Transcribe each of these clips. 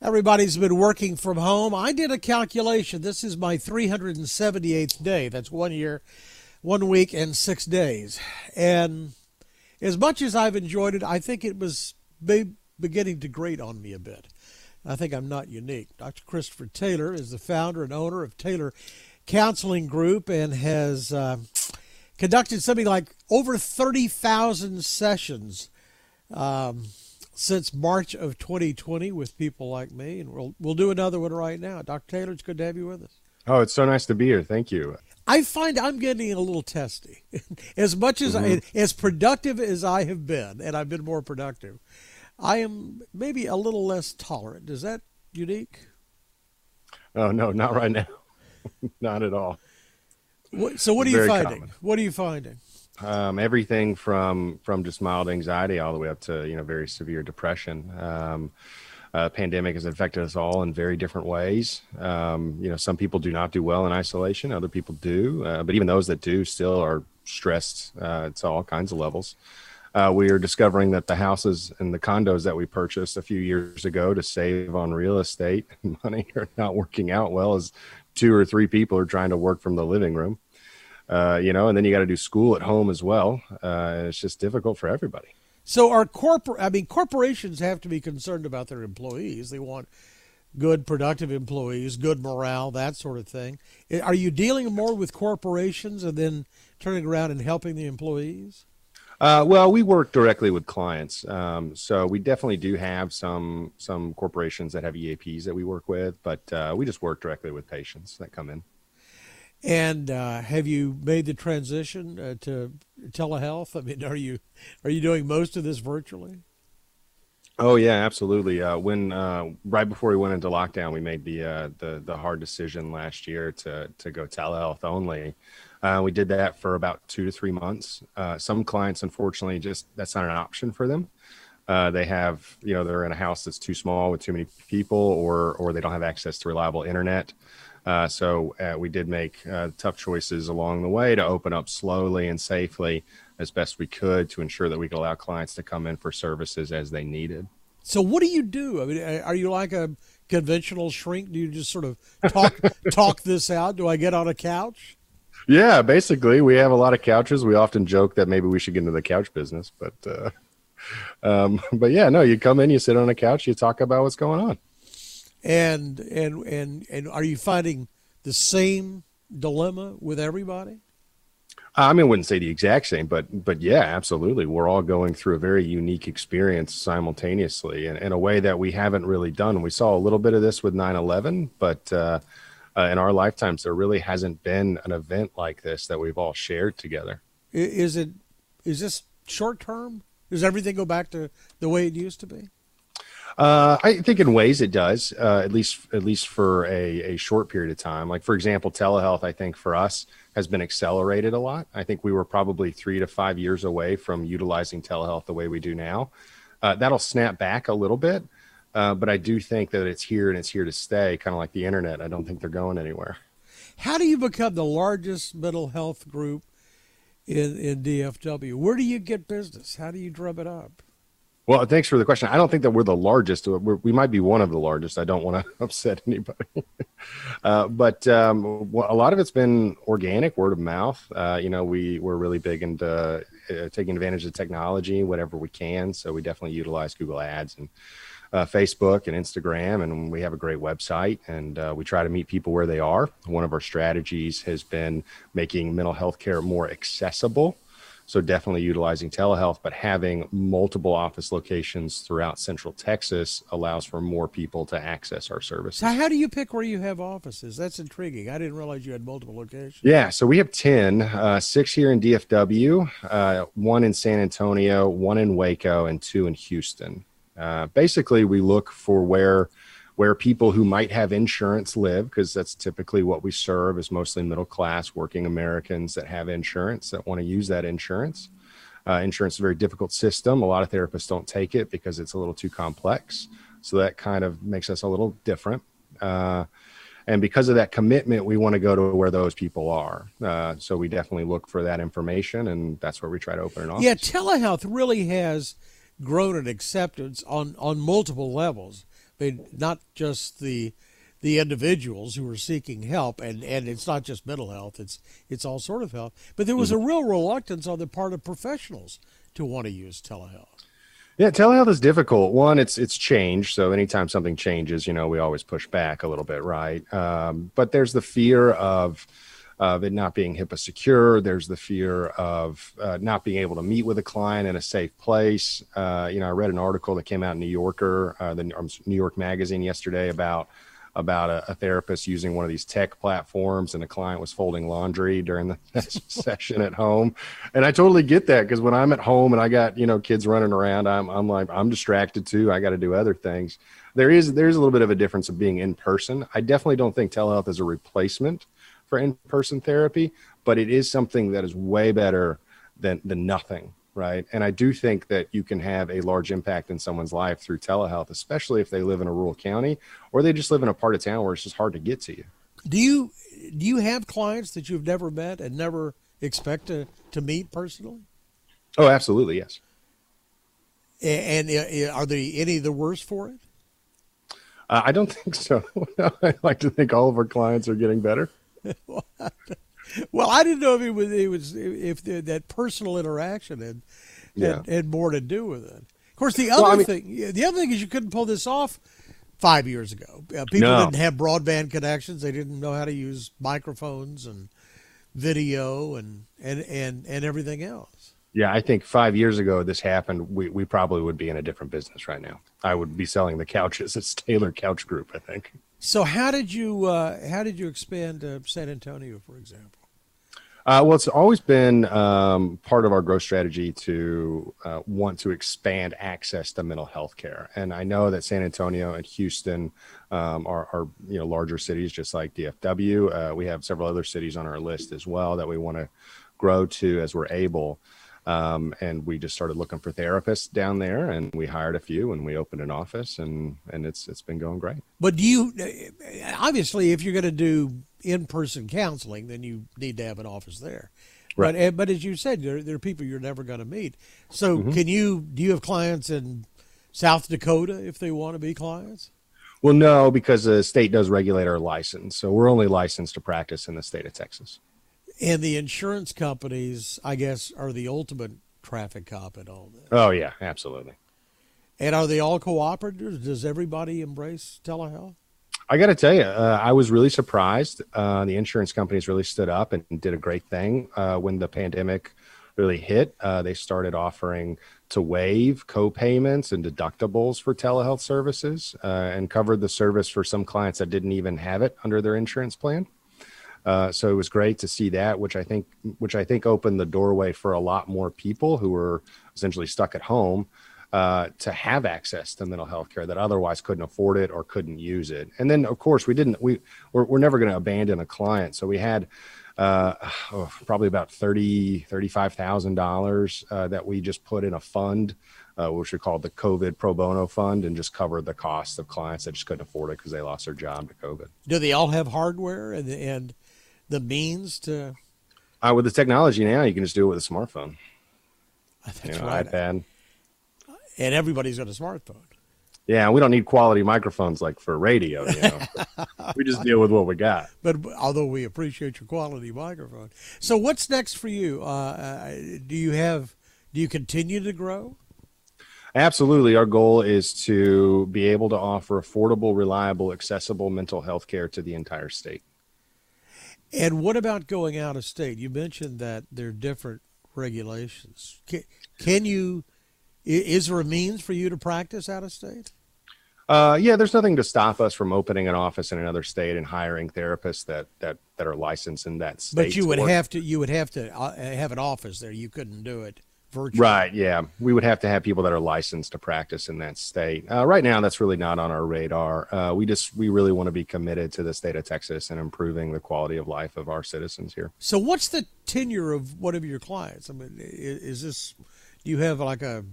Everybody's been working from home. I did a calculation. This is my 378th day. That's one year, one week, and six days. And as much as I've enjoyed it, I think it was beginning to grate on me a bit. I think I'm not unique. Dr. Christopher Taylor is the founder and owner of Taylor Counseling Group and has uh, conducted something like over 30,000 sessions. Um, since March of 2020 with people like me, and we'll we'll do another one right now. Dr. Taylor, it's good to have you with us. Oh, it's so nice to be here. Thank you. I find I'm getting a little testy. as much as mm-hmm. I, as productive as I have been, and I've been more productive, I am maybe a little less tolerant. Is that unique? Oh no, not right now. not at all. What, so what are you finding? Common. What are you finding? Um, everything from from just mild anxiety all the way up to you know very severe depression. Um, uh, pandemic has affected us all in very different ways. Um, you know, some people do not do well in isolation; other people do. Uh, but even those that do still are stressed uh, to all kinds of levels. Uh, we are discovering that the houses and the condos that we purchased a few years ago to save on real estate money are not working out well as two or three people are trying to work from the living room uh, you know, and then you got to do school at home as well. Uh, it's just difficult for everybody. So our corporate, I mean, corporations have to be concerned about their employees. They want good, productive employees, good morale, that sort of thing. Are you dealing more with corporations and then turning around and helping the employees? Uh, well, we work directly with clients, um, so we definitely do have some some corporations that have EAPs that we work with, but uh, we just work directly with patients that come in. And uh, have you made the transition uh, to telehealth? I mean, are you are you doing most of this virtually? Oh yeah, absolutely. Uh, when uh, right before we went into lockdown, we made the uh, the the hard decision last year to to go telehealth only. Uh, we did that for about two to three months. some clients, unfortunately, just that's not an option for them. they have, you know, they're in a house that's too small with too many people, or or they don't have access to reliable internet. Uh, so uh, we did make uh, tough choices along the way to open up slowly and safely as best we could to ensure that we could allow clients to come in for services as they needed. So what do you do? I mean, are you like a conventional shrink? Do you just sort of talk talk this out? Do I get on a couch? Yeah, basically, we have a lot of couches. We often joke that maybe we should get into the couch business, but uh, um, but yeah, no, you come in, you sit on a couch, you talk about what's going on and and and and are you finding the same dilemma with everybody? I mean, I wouldn't say the exact same, but but yeah, absolutely. We're all going through a very unique experience simultaneously in, in a way that we haven't really done. We saw a little bit of this with 9/11, but uh, uh, in our lifetimes, there really hasn't been an event like this that we've all shared together. Is it? Is this short term? Does everything go back to the way it used to be? Uh, I think in ways it does, uh, at least at least for a, a short period of time. Like for example, telehealth, I think for us has been accelerated a lot. I think we were probably three to five years away from utilizing telehealth the way we do now. Uh, that'll snap back a little bit, uh, but I do think that it's here and it's here to stay, kind of like the internet. I don't think they're going anywhere. How do you become the largest mental health group in in DFW? Where do you get business? How do you drum it up? Well, thanks for the question. I don't think that we're the largest. We're, we might be one of the largest. I don't want to upset anybody. uh, but um, a lot of it's been organic, word of mouth. Uh, you know, we, we're really big into uh, taking advantage of technology, whatever we can. So we definitely utilize Google Ads and uh, Facebook and Instagram, and we have a great website. And uh, we try to meet people where they are. One of our strategies has been making mental health care more accessible so definitely utilizing telehealth, but having multiple office locations throughout Central Texas allows for more people to access our services. So how do you pick where you have offices? That's intriguing. I didn't realize you had multiple locations. Yeah, so we have 10, uh, six here in DFW, uh, one in San Antonio, one in Waco, and two in Houston. Uh, basically, we look for where – where people who might have insurance live, because that's typically what we serve is mostly middle class working Americans that have insurance that want to use that insurance. Uh, insurance is a very difficult system. A lot of therapists don't take it because it's a little too complex. So that kind of makes us a little different. Uh, and because of that commitment, we want to go to where those people are. Uh, so we definitely look for that information, and that's where we try to open an office. Yeah, telehealth really has grown in acceptance on on multiple levels I mean, not just the the individuals who are seeking help, and, and it's not just mental health; it's it's all sort of health. But there was mm-hmm. a real reluctance on the part of professionals to want to use telehealth. Yeah, telehealth is difficult. One, it's it's change. So anytime something changes, you know, we always push back a little bit, right? Um, but there's the fear of of it not being HIPAA secure. There's the fear of uh, not being able to meet with a client in a safe place. Uh, you know, I read an article that came out in New Yorker, uh, the New York Magazine yesterday about about a, a, therapist using one of these tech platforms and a client was folding laundry during the session at home. And i totally get that because when i'm at home and i got you know kids running around i'm, I'm like i'm distracted too. I got to do other things. There is there's a little bit of a difference of being in person. I definitely don't think telehealth is a replacement for in-person therapy but it is something that is way better than than nothing right? And I do think that you can have a large impact in someone's life through telehealth, especially if they live in a rural county or they just live in a part of town where it's just hard to get to you. Do you do you have clients that you've never met and never expect to to meet personally? Oh, absolutely, yes. And, and uh, are they any the worse for it? Uh, I don't think so. I like to think all of our clients are getting better. well, I didn't know if it was it was if the, that personal interaction had, yeah. had, had more to do with it. Of course, the other well, I mean, thing the other thing is you couldn't pull this off five years ago. Uh, people no. didn't have broadband connections. They didn't know how to use microphones and video and and and and everything else. Yeah, I think five years ago this happened, we, we probably would be in a different business right now. I would be selling the couches. It's Taylor Couch Group, I think. So how did you uh, how did you expand to San Antonio, for example? Uh, well, it's always been um, part of our growth strategy to uh, want to expand access to mental health care. And I know that San Antonio and Houston um, are, are, you know larger cities, just like DFW. Uh, we have several other cities on our list as well that we want to grow to as we're able. Um, and we just started looking for therapists down there, and we hired a few, and we opened an office, and and it's it's been going great. But do you obviously, if you're going to do in-person counseling, then you need to have an office there. Right. But eh, but as you said, there, there are people you're never going to meet. So mm-hmm. can you do you have clients in South Dakota if they want to be clients? Well, no, because the state does regulate our license, so we're only licensed to practice in the state of Texas. And the insurance companies, I guess, are the ultimate traffic cop in all this. Oh yeah, absolutely. And are they all cooperatives? Does everybody embrace telehealth? I got to tell you, uh, I was really surprised. Uh, the insurance companies really stood up and did a great thing uh, when the pandemic really hit. Uh, they started offering to waive co-payments and deductibles for telehealth services uh, and covered the service for some clients that didn't even have it under their insurance plan. Uh, so it was great to see that, which I think, which I think opened the doorway for a lot more people who were essentially stuck at home uh, to have access to mental health care that otherwise couldn't afford it or couldn't use it. And then, of course, we didn't. We we're, we're never going to abandon a client, so we had. Uh, oh, probably about thirty thirty-five thousand uh, dollars that we just put in a fund, uh, which we called the COVID pro bono fund, and just covered the cost of clients that just couldn't afford it because they lost their job to COVID. Do they all have hardware and and the means to? Uh, with the technology now, you can just do it with a smartphone. That's you know, right. iPad and everybody's got a smartphone. Yeah, we don't need quality microphones like for radio. You know, we just deal with what we got. But although we appreciate your quality microphone, so what's next for you? Uh, uh, do you have? Do you continue to grow? Absolutely. Our goal is to be able to offer affordable, reliable, accessible mental health care to the entire state. And what about going out of state? You mentioned that there are different regulations. Can, can you is there a means for you to practice out of state? Uh, yeah, there's nothing to stop us from opening an office in another state and hiring therapists that that that are licensed in that state. But you would have to you would have to uh, have an office there. You couldn't do it virtually. Right. Yeah, we would have to have people that are licensed to practice in that state. Uh, right now, that's really not on our radar. Uh, we just we really want to be committed to the state of Texas and improving the quality of life of our citizens here. So, what's the tenure of one of your clients? I mean, is this do you have like a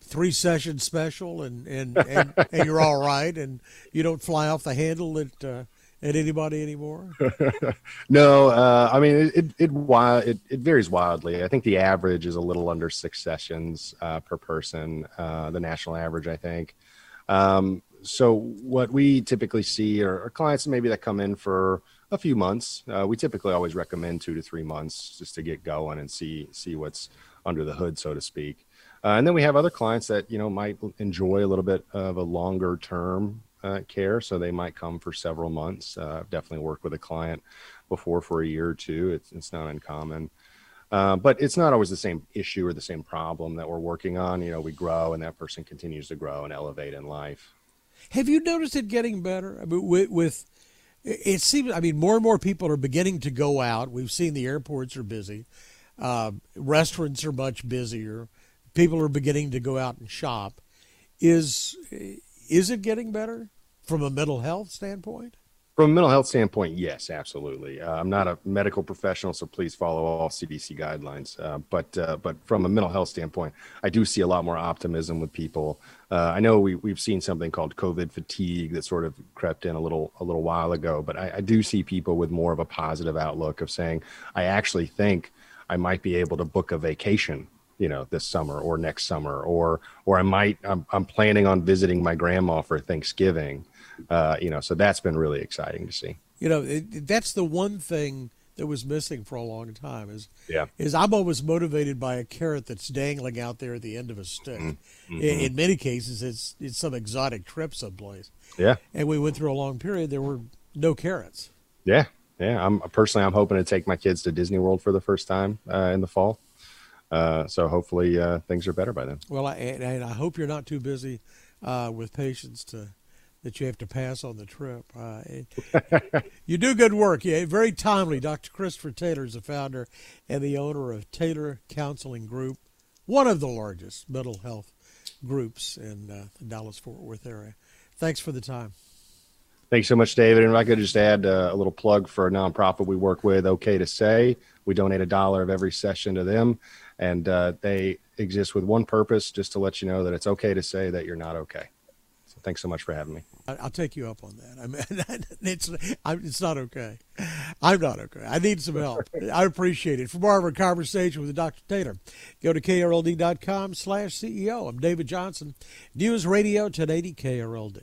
three session special and and, and, and you're all right and you don't fly off the handle at uh, at anybody anymore? no, uh, I mean it it, it it varies wildly. I think the average is a little under six sessions uh, per person. Uh, the national average, I think. Um, so what we typically see are, are, clients maybe that come in for a few months. Uh, we typically always recommend two to three months just to get going and see see what's under the hood, so to speak. Uh, and then we have other clients that you know might enjoy a little bit of a longer term uh, care, so they might come for several months. Uh, I've definitely worked with a client before for a year or two. It's it's not uncommon. Uh, but it's not always the same issue or the same problem that we're working on. You know, we grow and that person continues to grow and elevate in life. Have you noticed it getting better? I mean, with, with it seems, I mean, more and more people are beginning to go out. We've seen the airports are busy, uh, restaurants are much busier. People are beginning to go out and shop. Is is it getting better from a mental health standpoint? From a mental health standpoint, yes, absolutely. Uh, I'm not a medical professional, so please follow all CDC guidelines. Uh, but uh, but from a mental health standpoint, I do see a lot more optimism with people. Uh, I know we we've seen something called COVID fatigue that sort of crept in a little a little while ago, but I, I do see people with more of a positive outlook of saying, I actually think I might be able to book a vacation you know this summer or next summer or or i might i'm, I'm planning on visiting my grandma for thanksgiving uh, you know, so that's been really exciting to see. You know, it, that's the one thing that was missing for a long time is yeah is I'm always motivated by a carrot that's dangling out there at the end of a stick. Mm-hmm. In, in, many cases, it's it's some exotic trip someplace. Yeah, and we went through a long period. There were no carrots. Yeah, yeah. I'm personally I'm hoping to take my kids to Disney World for the first time uh, in the fall. Uh, so hopefully uh, things are better by then. Well, I, and I hope you're not too busy uh, with patients to that you have to pass on the trip. Uh, you do good work. Yeah, very timely. Dr. Christopher Taylor is the founder and the owner of Taylor Counseling Group, one of the largest mental health groups in uh, the Dallas Fort Worth area. Thanks for the time. Thanks so much, David. And if I could just add uh, a little plug for a nonprofit we work with, OK to Say. We donate a dollar of every session to them, and uh, they exist with one purpose just to let you know that it's okay to say that you're not okay. So thanks so much for having me. I'll take you up on that. I mean, it's it's not okay. I'm not okay. I need some help. I appreciate it. For more of our conversation with Dr. Taylor, go to krld.com slash CEO. I'm David Johnson, News Radio 1080 KRLD.